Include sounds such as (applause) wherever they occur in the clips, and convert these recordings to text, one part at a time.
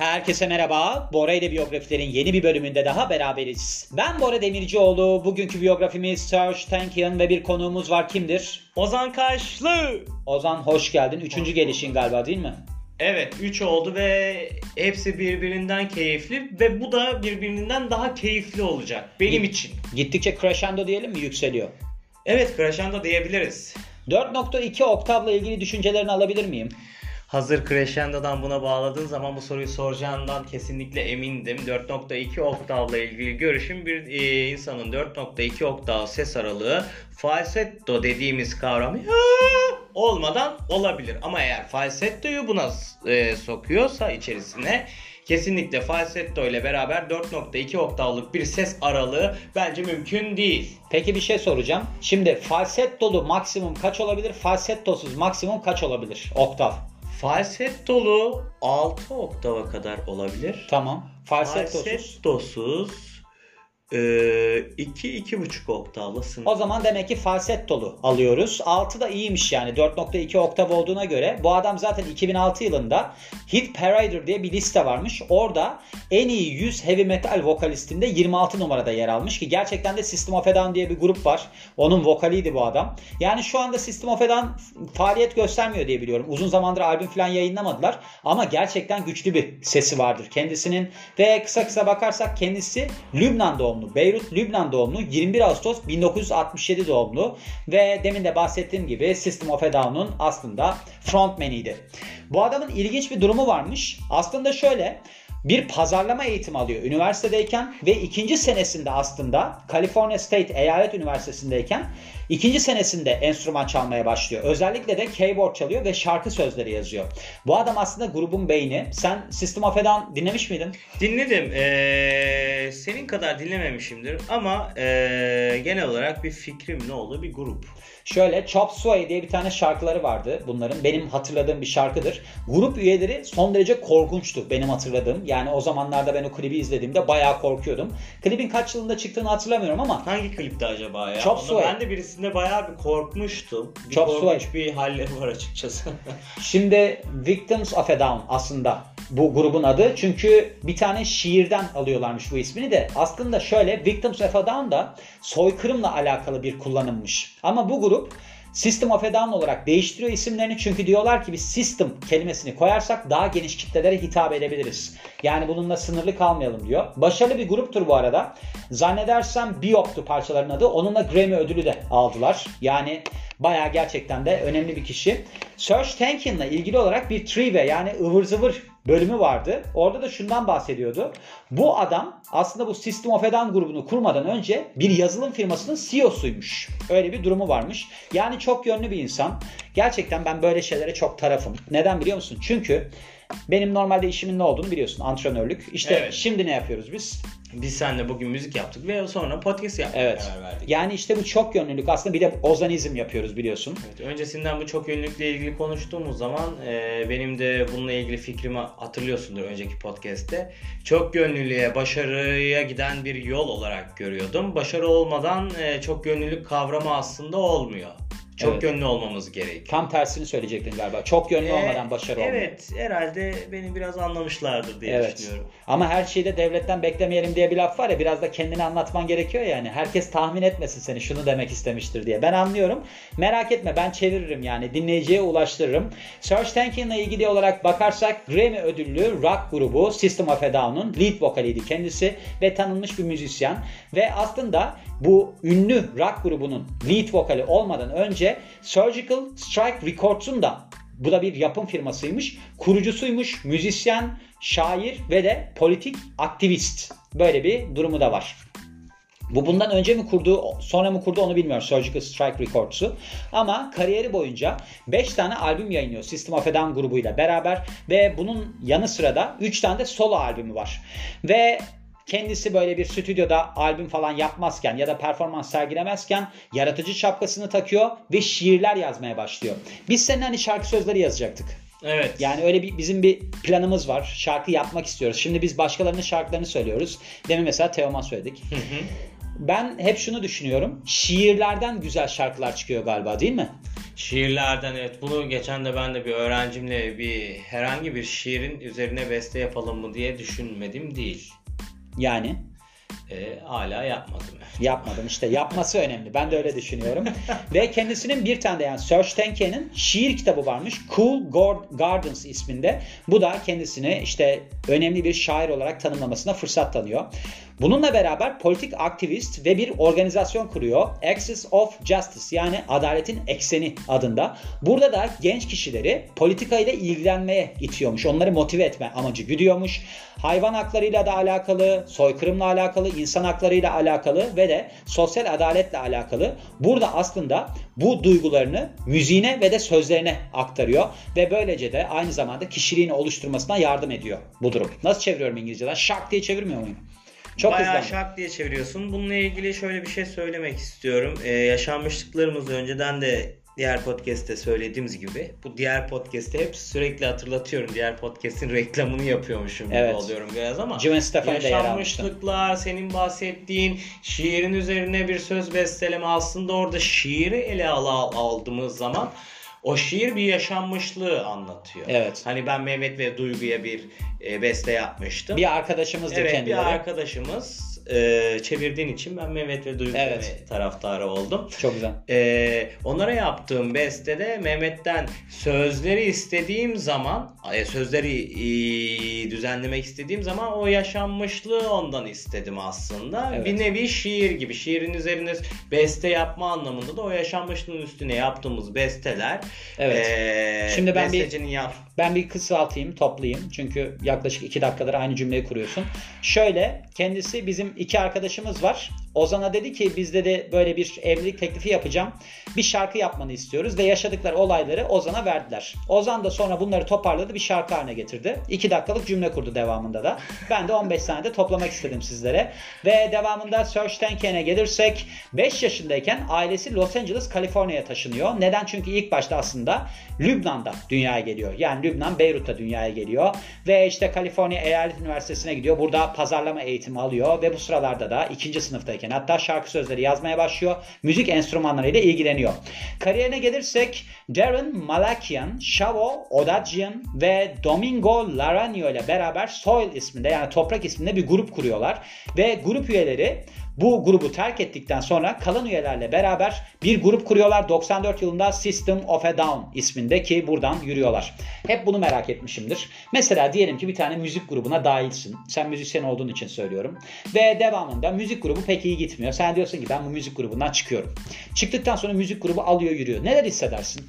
Herkese merhaba. Bora ile biyografilerin yeni bir bölümünde daha beraberiz. Ben Bora Demircioğlu. Bugünkü biyografimiz Serge Tankian ve bir konuğumuz var. Kimdir? Ozan Kaşlı. Ozan hoş geldin. Üçüncü gelişin galiba değil mi? Evet 3 oldu ve hepsi birbirinden keyifli ve bu da birbirinden daha keyifli olacak benim için. Gittikçe crescendo diyelim mi? Yükseliyor. Evet crescendo diyebiliriz. 4.2 oktavla ilgili düşüncelerini alabilir miyim? Hazır crescendo'dan buna bağladığın zaman bu soruyu soracağından kesinlikle emindim. 4.2 oktavla ilgili görüşüm bir e, insanın 4.2 oktav ses aralığı falsetto dediğimiz kavram olmadan olabilir. Ama eğer falsettoyu buna e, sokuyorsa içerisine kesinlikle falsetto ile beraber 4.2 oktavlık bir ses aralığı bence mümkün değil. Peki bir şey soracağım. Şimdi falsettolu maksimum kaç olabilir? Falsettosuz maksimum kaç olabilir? Oktav. Falsettolu 6 oktava kadar olabilir. Tamam. Falsettosuz. Falsettosuz 2-2,5 oktavla sınır. O zaman demek ki falsettolu alıyoruz. 6 da iyiymiş yani 4.2 oktav olduğuna göre. Bu adam zaten 2006 yılında Hit Parader diye bir liste varmış. Orada en iyi 100 heavy metal vokalistinde 26 numarada yer almış ki gerçekten de System of a Down diye bir grup var. Onun vokaliydi bu adam. Yani şu anda System of a Down faaliyet göstermiyor diye biliyorum. Uzun zamandır albüm falan yayınlamadılar ama gerçekten güçlü bir sesi vardır kendisinin ve kısa kısa bakarsak kendisi Lübnan doğumlu. Beyrut, Lübnan doğumlu. 21 Ağustos 1967 doğumlu ve demin de bahsettiğim gibi System of a Down'un aslında frontmaniydi. Bu adamın ilginç bir durumu varmış. Aslında şöyle bir pazarlama eğitimi alıyor üniversitedeyken ve ikinci senesinde aslında California State Eyalet Üniversitesi'ndeyken ikinci senesinde enstrüman çalmaya başlıyor. Özellikle de keyboard çalıyor ve şarkı sözleri yazıyor. Bu adam aslında grubun beyni. Sen System of a Down dinlemiş miydin? Dinledim. Ee, kadar dinlememişimdir ama ee, genel olarak bir fikrim ne oldu bir grup. Şöyle Chop Suey diye bir tane şarkıları vardı bunların. Benim hatırladığım bir şarkıdır. Grup üyeleri son derece korkunçtu benim hatırladığım. Yani o zamanlarda ben o klibi izlediğimde bayağı korkuyordum. Klibin kaç yılında çıktığını hatırlamıyorum ama. Hangi klipti acaba ya? Chop Suey. Ben de birisinde bayağı bir korkmuştum. Bir Chop korkunç Suey. bir halleri var açıkçası. (laughs) Şimdi Victims of a Down aslında bu grubun adı. Çünkü bir tane şiirden alıyorlarmış bu ismini de. Aslında şöyle Victims of a Down da soykırımla alakalı bir kullanılmış. Ama bu grup System of a Down olarak değiştiriyor isimlerini çünkü diyorlar ki biz system kelimesini koyarsak daha geniş kitlelere hitap edebiliriz. Yani bununla sınırlı kalmayalım diyor. Başarılı bir gruptur bu arada. Zannedersem Biop'tu parçaların adı. Onunla Grammy ödülü de aldılar. Yani bayağı gerçekten de önemli bir kişi. Serge Tankian'la ilgili olarak bir trivia yani ıvır zıvır bölümü vardı. Orada da şundan bahsediyordu. Bu adam aslında bu System of a Down grubunu kurmadan önce bir yazılım firmasının CEO'suymuş. Öyle bir durumu varmış. Yani çok yönlü bir insan. Gerçekten ben böyle şeylere çok tarafım. Neden biliyor musun? Çünkü benim normalde işimin ne olduğunu biliyorsun. Antrenörlük. İşte Evet. şimdi ne yapıyoruz biz? Biz seninle bugün müzik yaptık ve sonra podcast yapmaya Evet. karar verdik. Yani işte bu çok yönlülük aslında bir de ozanizm yapıyoruz biliyorsun. Evet, öncesinden bu çok yönlülükle ilgili konuştuğumuz zaman e, benim de bununla ilgili fikrimi hatırlıyorsundur önceki podcast'te. Çok yönlülüğe, başarıya giden bir yol olarak görüyordum. Başarı olmadan e, çok yönlülük kavramı aslında olmuyor. Çok Evet. yönlü olmamız gerekiyor. Tam tersini söyleyecektin galiba. Çok yönlü E, olmadan başarı olmuyor. Evet, herhalde beni biraz anlamışlardır diye Evet. düşünüyorum. Ama her şeyi de devletten beklemeyelim diye bir laf var ya biraz da kendini anlatman gerekiyor yani. Herkes tahmin etmesin seni şunu demek istemiştir diye. Ben anlıyorum. Merak etme ben çeviririm yani dinleyiciye ulaştırırım. Serge Tankian'la ilgili olarak bakarsak Grammy ödüllü rock grubu System of a Down'un lead vokaliydi kendisi ve tanınmış bir müzisyen. Ve aslında bu ünlü rock grubunun lead vokali olmadan önce Surgical Strike Records'un da bu da bir yapım firmasıymış. Kurucusuymuş, müzisyen, şair ve de politik aktivist. Böyle bir durumu da var. Bu bundan önce mi kurdu, sonra mı kurdu onu bilmiyorum Surgical Strike Records'u. Ama kariyeri boyunca 5 tane albüm yayınlıyor System of a Down grubuyla beraber ve bunun yanı sıra da 3 tane de solo albümü var. Ve kendisi böyle bir stüdyoda albüm falan yapmazken ya da performans sergilemezken yaratıcı şapkasını takıyor ve şiirler yazmaya başlıyor. Biz senin hani şarkı sözleri yazacaktık. Evet. Yani öyle bir bizim bir planımız var. Şarkı yapmak istiyoruz. Şimdi biz başkalarının şarkılarını söylüyoruz. Demin mesela Teoman söyledik. Hı hı. Ben hep şunu düşünüyorum. Şiirlerden güzel şarkılar çıkıyor galiba değil mi? Şiirlerden evet bunu geçen de ben de bir öğrencimle bir herhangi bir şiirin üzerine beste yapalım mı diye düşünmedim değil. Yani Ee, hala yapmadım. yapmadım işte yapması önemli. Ben de öyle düşünüyorum. (laughs) Ve kendisinin bir tane de yani Serge Tankian'ın şiir kitabı varmış. Cool Gardens isminde. Bu da kendisini işte önemli bir şair olarak tanımlamasına fırsat tanıyor. Bununla beraber politik aktivist ve bir organizasyon kuruyor. Axis of Justice yani adaletin ekseni adında. Burada da genç kişileri politika ile ilgilenmeye itiyormuş. Onları motive etme amacı güdüyormuş. Hayvan haklarıyla da alakalı, soykırımla alakalı, insan haklarıyla alakalı ve de sosyal adaletle alakalı. Burada aslında bu duygularını müziğine ve de sözlerine aktarıyor ve böylece de aynı zamanda kişiliğini oluşturmasına yardım ediyor bu durum. Nasıl çeviriyorum İngilizceden? Şak diye çevirmiyor muyum? Çok Bayağı hızlandı. şak diye çeviriyorsun. Bununla ilgili şöyle bir şey söylemek istiyorum. Ee, yaşanmışlıklarımızı önceden de diğer podcast'te söylediğimiz gibi bu diğer podcast'te hep sürekli hatırlatıyorum. Diğer podcast'in (laughs) reklamını yapıyormuşum evet. gibi oluyorum biraz ama yaşanmışlıklar, senin bahsettiğin şiirin üzerine bir söz besteleme aslında orada şiiri ele al aldığımız zaman o şiir bir yaşanmışlığı anlatıyor. Evet. Hani ben Mehmet ve Duygu'ya bir e, beste yapmıştım. Bir arkadaşımızdı evet, kendileri. bir arkadaşımız e, çevirdiğin için ben Mehmet ve Duygu evet. taraftarı oldum. Çok güzel. E, onlara yaptığım bestede Mehmet'ten sözleri istediğim zaman sözleri e, düzenlemek istediğim zaman o yaşanmışlığı ondan istedim aslında. Evet. Bir nevi şiir gibi. Şiirin üzerine beste yapma anlamında da o yaşanmışlığın üstüne yaptığımız besteler. Evet. E, Şimdi ben bir yap ben bir kısaltayım, toplayayım. Çünkü yaklaşık iki dakikadır aynı cümleyi kuruyorsun. Şöyle, kendisi bizim iki arkadaşımız var. Ozan'a dedi ki biz de böyle bir evlilik teklifi yapacağım. Bir şarkı yapmanı istiyoruz ve yaşadıkları olayları Ozan'a verdiler. Ozan da sonra bunları toparladı bir şarkı haline getirdi. 2 dakikalık cümle kurdu devamında da. Ben de 15 saniyede toplamak istedim sizlere. Ve devamında Serge Tankian'e gelirsek 5 yaşındayken ailesi Los Angeles, Kaliforniya'ya taşınıyor. Neden? Çünkü ilk başta aslında Lübnan'da dünyaya geliyor. Yani Lübnan, Beyrut'ta dünyaya geliyor. Ve işte Kaliforniya Eyalet Üniversitesi'ne gidiyor. Burada pazarlama eğitimi alıyor ve bu sıralarda da ikinci sınıftayken hatta şarkı sözleri yazmaya başlıyor. Müzik enstrümanlarıyla ilgileniyor. Kariyerine gelirsek Darren Malakian, Shavo Odadjian ve Domingo Laranio ile beraber Soil isminde yani toprak isminde bir grup kuruyorlar. Ve grup üyeleri bu grubu terk ettikten sonra kalan üyelerle beraber bir grup kuruyorlar. 94 yılında System of a Down isminde ki buradan yürüyorlar. Hep bunu merak etmişimdir. Mesela diyelim ki bir tane müzik grubuna dahilsin. Sen müzisyen olduğun için söylüyorum. Ve devamında müzik grubu pek iyi gitmiyor. Sen diyorsun ki ben bu müzik grubundan çıkıyorum. Çıktıktan sonra müzik grubu alıyor yürüyor. Neler hissedersin?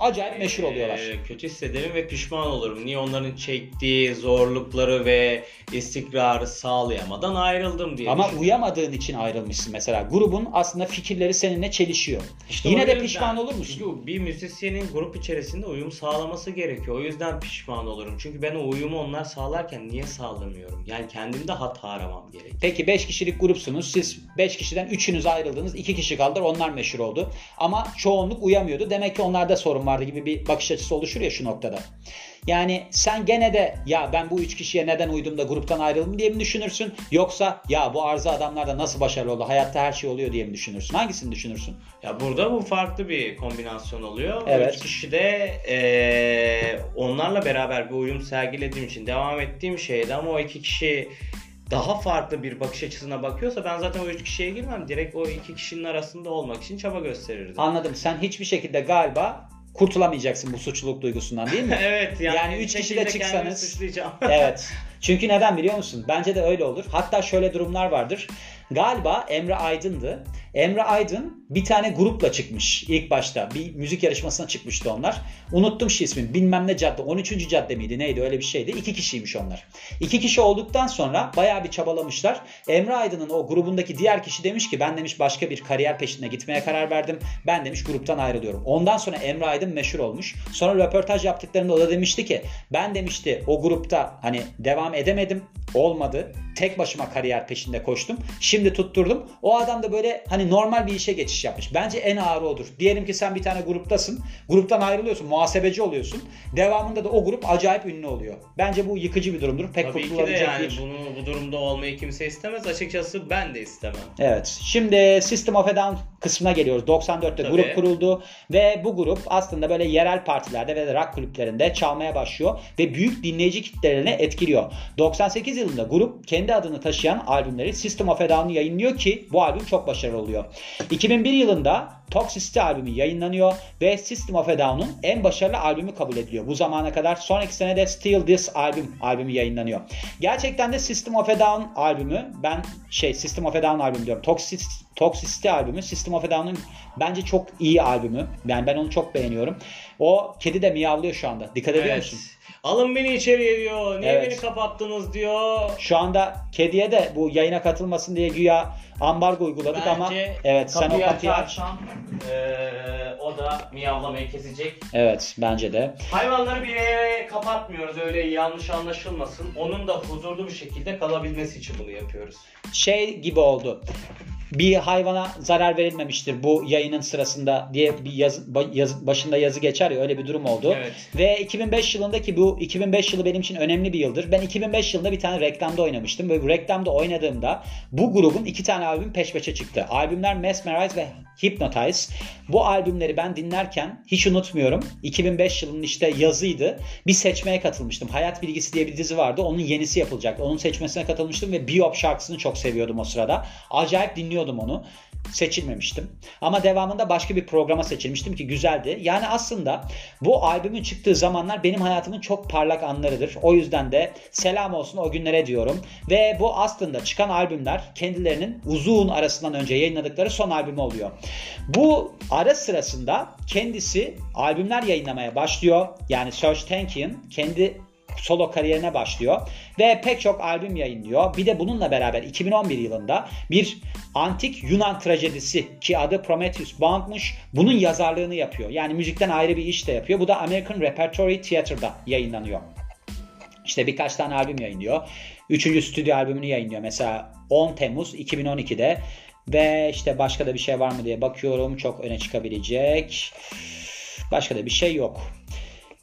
Acayip meşhur oluyorlar. Ee, kötü hissederim ve pişman olurum. Niye onların çektiği zorlukları ve istikrarı sağlayamadan ayrıldım diye. Ama uyamadığın için ayrılmışsın mesela. Grubun aslında fikirleri seninle çelişiyor. İşte Yine de pişman olur musun? Çünkü bir müzisyenin grup içerisinde uyum sağlaması gerekiyor. O yüzden pişman olurum. Çünkü ben o uyumu onlar sağlarken niye sağlamıyorum? Yani kendimde hata aramam gerekiyor. Peki 5 kişilik grupsunuz. Siz 5 kişiden 3'ünüz ayrıldınız. 2 kişi kaldılar. Onlar meşhur oldu. Ama çoğunluk uyamıyordu. Demek ki onlarda sorun vardı gibi bir bakış açısı oluşur ya şu noktada. Yani sen gene de ya ben bu üç kişiye neden uydum da gruptan ayrıldım diye mi düşünürsün? Yoksa ya bu arıza adamlar da nasıl başarılı oldu? Hayatta her şey oluyor diye mi düşünürsün? Hangisini düşünürsün? Ya burada bu farklı bir kombinasyon oluyor. Evet. Üç kişi de ee, onlarla beraber bir uyum sergilediğim için devam ettiğim şeydi ama o iki kişi daha farklı bir bakış açısına bakıyorsa ben zaten o üç kişiye girmem. Direkt o iki kişinin arasında olmak için çaba gösterirdim. Anladım. Sen hiçbir şekilde galiba kurtulamayacaksın bu suçluluk duygusundan değil mi? (laughs) evet yani, yani üç kişi de çıksanız. evet. (laughs) Çünkü neden biliyor musun? Bence de öyle olur. Hatta şöyle durumlar vardır. Galiba Emre Aydın'dı. Emre Aydın bir tane grupla çıkmış ilk başta. Bir müzik yarışmasına çıkmıştı onlar. Unuttum şu ismi. Bilmem ne cadde. 13. cadde miydi neydi öyle bir şeydi. İki kişiymiş onlar. İki kişi olduktan sonra bayağı bir çabalamışlar. Emre Aydın'ın o grubundaki diğer kişi demiş ki ben demiş başka bir kariyer peşinde gitmeye karar verdim. Ben demiş gruptan ayrılıyorum. Ondan sonra Emre Aydın meşhur olmuş. Sonra röportaj yaptıklarında o da demişti ki ben demişti o grupta hani devam edemedim. Olmadı. Tek başıma kariyer peşinde koştum. Şimdi tutturdum. O adam da böyle hani normal bir işe geçiş yapmış. Bence en ağır odur. Diyelim ki sen bir tane gruptasın. Gruptan ayrılıyorsun. Muhasebeci oluyorsun. Devamında da o grup acayip ünlü oluyor. Bence bu yıkıcı bir durumdur. Pek Tabii ki de yani bir... bunu bu durumda olmayı kimse istemez. Açıkçası ben de istemem. Evet. Şimdi System of a Down kısmına geliyoruz. 94'te Tabii. grup kuruldu ve bu grup aslında böyle yerel partilerde ve rock kulüplerinde çalmaya başlıyor ve büyük dinleyici kitlelerini etkiliyor. 98 yılında grup kendi adını taşıyan albümleri System of a Down'u yayınlıyor ki bu albüm çok başarılı oluyor. 2001 yılında Toxicity albümü yayınlanıyor ve System of a Down'un en başarılı albümü kabul ediliyor. Bu zamana kadar sonraki senede Still This albüm albümü yayınlanıyor. Gerçekten de System of a Down albümü ben şey System of a Down albümü diyorum. Toxic, Toxicity albümü System of a Down'un bence çok iyi albümü. Yani ben onu çok beğeniyorum. O kedi de miyavlıyor şu anda. Dikkat ediyor Evet. musun? Alın beni içeriye diyor. Niye Evet. beni kapattınız diyor. Şu anda kediye de bu yayına katılmasın diye güya ambargo uyguladık ama evet sen o kapıyı kapıyı aç. açarsam, eee, o da miyavlamayı kesecek. Evet bence de. Hayvanları bir yere kapatmıyoruz öyle yanlış anlaşılmasın. Onun da huzurlu bir şekilde kalabilmesi için bunu yapıyoruz. şey gibi oldu. Bir hayvana zarar verilmemiştir bu yayının sırasında diye bir yazı, yazı- başında yazı geçer ya öyle bir durum oldu. Evet. Ve 2005 yılındaki bu 2005 yılı benim için önemli bir yıldır. Ben 2005 yılında bir tane reklamda oynamıştım ve bu reklamda oynadığımda bu grubun iki tane albüm peş peşe çıktı. Albümler Mesmerize ve Hypnotize. Bu albümleri ben dinlerken hiç unutmuyorum. 2005 yılının işte yazıydı. Bir seçmeye katılmıştım. Hayat Bilgisi diye bir dizi vardı. Onun yenisi yapılacaktı. Onun seçmesine katılmıştım ve Biop şarkısını çok seviyordum o sırada. Acayip dinliyordum onu. Seçilmemiştim. Ama devamında başka bir programa seçilmiştim ki güzeldi. Yani aslında bu albümün çıktığı zamanlar benim hayatımın çok parlak anlarıdır. O yüzden de selam olsun o günlere diyorum. Ve bu aslında çıkan albümler kendilerinin uzun arasından önce yayınladıkları son albümü oluyor. Bu ara sırasında kendisi albümler yayınlamaya başlıyor. Yani Serge Tankian kendi solo kariyerine başlıyor ve pek çok albüm yayınlıyor. Bir de bununla beraber 2011 yılında bir antik Yunan trajedisi ki adı Prometheus Bound'muş. Bunun yazarlığını yapıyor. Yani müzikten ayrı bir iş de yapıyor. Bu da American Repertory Theater'da yayınlanıyor. İşte birkaç tane albüm yayınlıyor. Üçüncü stüdyo albümünü yayınlıyor. Mesela 10 Temmuz 2012'de ve işte başka da bir şey var mı diye bakıyorum. Çok öne çıkabilecek. Başka da bir şey yok.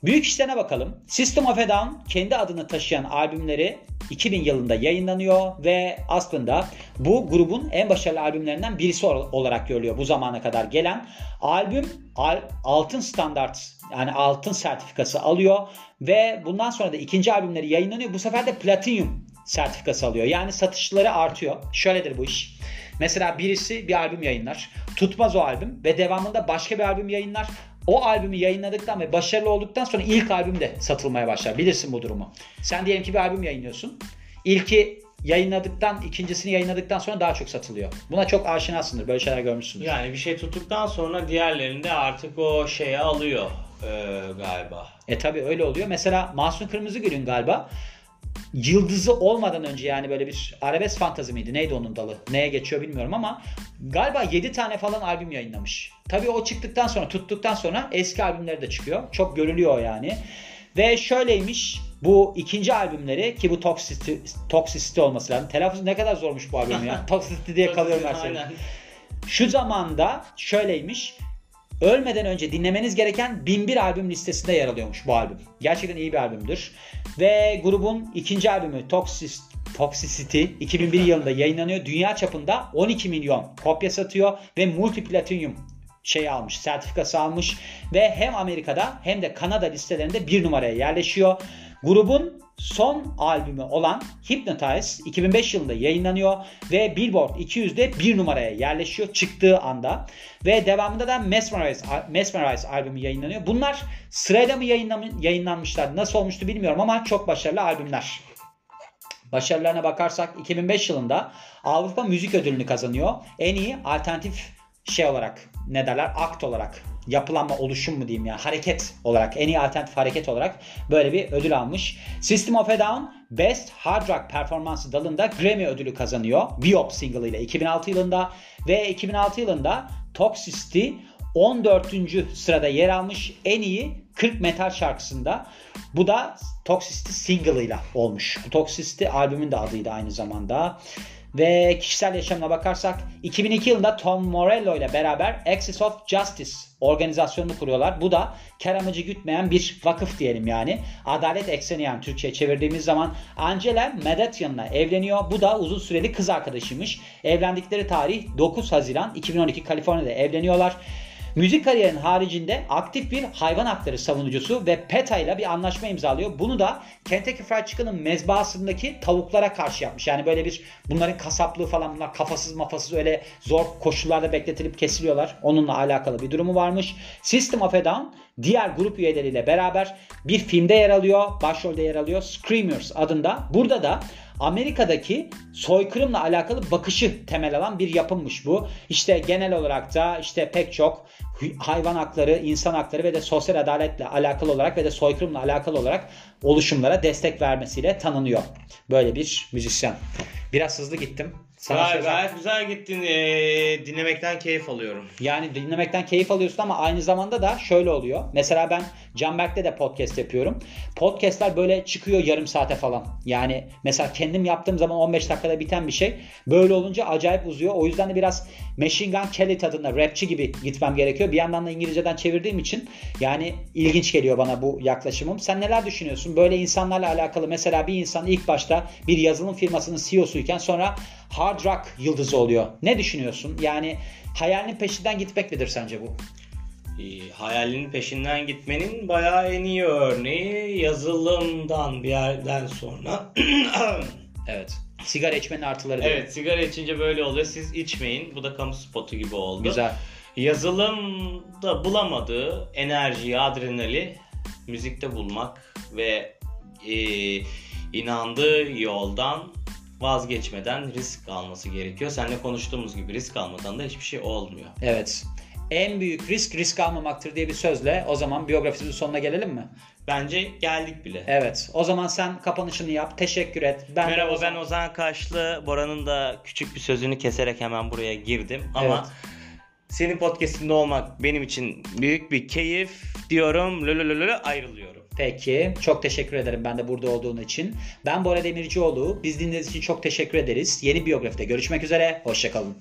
Büyük işlerine bakalım. System of a Down kendi adını taşıyan albümleri 2000 yılında yayınlanıyor ve aslında bu grubun en başarılı albümlerinden birisi ol- olarak görülüyor bu zamana kadar gelen. Albüm al- altın standart yani altın sertifikası alıyor ve bundan sonra da ikinci albümleri yayınlanıyor. Bu sefer de platinum sertifikası alıyor. Yani satışları artıyor. Şöyledir bu iş. Mesela birisi bir albüm yayınlar. Tutmaz o albüm ve devamında başka bir albüm yayınlar. O albümü yayınladıktan ve başarılı olduktan sonra ilk albüm de satılmaya başlar. Bilirsin bu durumu. Sen diyelim ki bir albüm yayınlıyorsun. İlki yayınladıktan, ikincisini yayınladıktan sonra daha çok satılıyor. Buna çok aşinasındır. Böyle şeyler görmüşsündür. Yani bir şey tuttuktan sonra diğerlerinde artık o şeye alıyor eee, galiba. E tabi öyle oluyor. Mesela Mahsun Kırmızıgül'ün galiba yıldızı olmadan önce yani böyle bir arabesk fantazi miydi? Neydi onun dalı? Neye geçiyor bilmiyorum ama galiba 7 tane falan albüm yayınlamış. Tabii o çıktıktan sonra tuttuktan sonra eski albümleri de çıkıyor. Çok görülüyor yani. Ve şöyleymiş bu ikinci albümleri ki bu Toxicity, Toxicity olması lazım. Telaffuz ne kadar zormuş bu albüm ya. (laughs) Toxicity diye kalıyorum her. Aynen. Şu zamanda şöyleymiş. Ölmeden önce dinlemeniz gereken 1001 albüm listesinde yer alıyormuş bu albüm. Gerçekten iyi bir albümdür. Ve grubun ikinci albümü Toxic- Toxicity 2001 yılında yayınlanıyor. Dünya çapında 12 milyon kopya satıyor ve multiplatinum şey almış, sertifikası almış ve hem Amerika'da hem de Kanada listelerinde bir numaraya yerleşiyor. Grubun son albümü olan Hypnotize 2005 yılında yayınlanıyor ve Billboard 200'de bir numaraya yerleşiyor çıktığı anda ve devamında da Mesmerize, Mesmerize albümü yayınlanıyor. Bunlar sırayla mı yayınlanmışlar nasıl olmuştu bilmiyorum ama çok başarılı albümler. Başarılarına bakarsak 2005 yılında Avrupa Müzik Ödülünü kazanıyor. En iyi alternatif şey olarak ne derler akt olarak yapılanma oluşum mu diyeyim ya hareket olarak en iyi alternatif hareket olarak böyle bir ödül almış. System of a Down Best Hard Rock Performansı dalında Grammy ödülü kazanıyor. Biop single ile 2006 yılında ve 2006 yılında Toxicity 14. sırada yer almış en iyi 40 metal şarkısında. Bu da Toxicity single ile olmuş. Bu Toxicity albümün de adıydı aynı zamanda. Ve kişisel yaşamına bakarsak 2002 yılında Tom Morello ile beraber Axis of Justice organizasyonunu kuruyorlar. Bu da kar amacı gütmeyen bir vakıf diyelim yani. Adalet ekseni yani Türkçe'ye çevirdiğimiz zaman Angela Medatian'la evleniyor. Bu da uzun süreli kız arkadaşıymış. Evlendikleri tarih 9 Haziran 2012 Kaliforniya'da evleniyorlar. Müzik kariyerinin haricinde aktif bir hayvan hakları savunucusu ve PETA ile bir anlaşma imzalıyor. Bunu da Kentucky Fried Chicken'ın mezbahasındaki tavuklara karşı yapmış. Yani böyle bir bunların kasaplığı falan bunlar kafasız mafasız öyle zor koşullarda bekletilip kesiliyorlar. Onunla alakalı bir durumu varmış. System of a Down diğer grup üyeleriyle beraber bir filmde yer alıyor. Başrolde yer alıyor. Screamers adında. Burada da Amerika'daki soykırımla alakalı bakışı temel alan bir yapımmış bu. İşte genel olarak da işte pek çok hayvan hakları, insan hakları ve de sosyal adaletle alakalı olarak ve de soykırımla alakalı olarak oluşumlara destek vermesiyle tanınıyor. Böyle bir müzisyen. Biraz hızlı gittim. Sana gayet, gayet güzel gittin. Ee, dinlemekten keyif alıyorum. Yani dinlemekten keyif alıyorsun ama aynı zamanda da şöyle oluyor. Mesela ben Canberk'te de podcast yapıyorum. Podcast'ler böyle çıkıyor yarım saate falan. Yani mesela kendim yaptığım zaman 15 dakikada biten bir şey. Böyle olunca acayip uzuyor. O yüzden de biraz Machine Gun Kelly tadında rapçi gibi gitmem gerekiyor. Bir yandan da İngilizceden çevirdiğim için yani ilginç geliyor bana bu yaklaşımım. Sen neler düşünüyorsun? Böyle insanlarla alakalı mesela bir insan ilk başta bir yazılım firmasının CEO'suyken sonra hard rock yıldızı oluyor. Ne düşünüyorsun? Yani hayalinin peşinden gitmek midir sence bu? E, hayalinin peşinden gitmenin bayağı en iyi örneği yazılımdan bir yerden sonra. (clears throat) evet. Sigara içmenin artıları değil. Evet sigara içince böyle oluyor. Siz içmeyin. Bu da kamu spotu gibi oldu. Güzel. Yazılımda bulamadığı enerjiyi, adrenali müzikte bulmak ve e, inandığı yoldan vazgeçmeden risk alması gerekiyor. Seninle konuştuğumuz gibi risk almadan da hiçbir şey olmuyor. Evet. En büyük risk risk almamaktır diye bir sözle o zaman biyografisimizin sonuna gelelim mi? Bence geldik bile. Evet. O zaman sen kapanışını yap. Teşekkür et. Ben Merhaba Ozan... ben Ozan Kaşlı. Bora'nın da küçük bir sözünü keserek hemen buraya girdim. Ama evet. senin podcastinde olmak benim için büyük bir keyif diyorum. Lölölölö ayrılıyorum. Peki. Çok teşekkür ederim ben de burada olduğun için. Ben Bora Demircioğlu. Biz dinlediğiniz için çok teşekkür ederiz. Yeni biyografide görüşmek üzere. Hoşçakalın.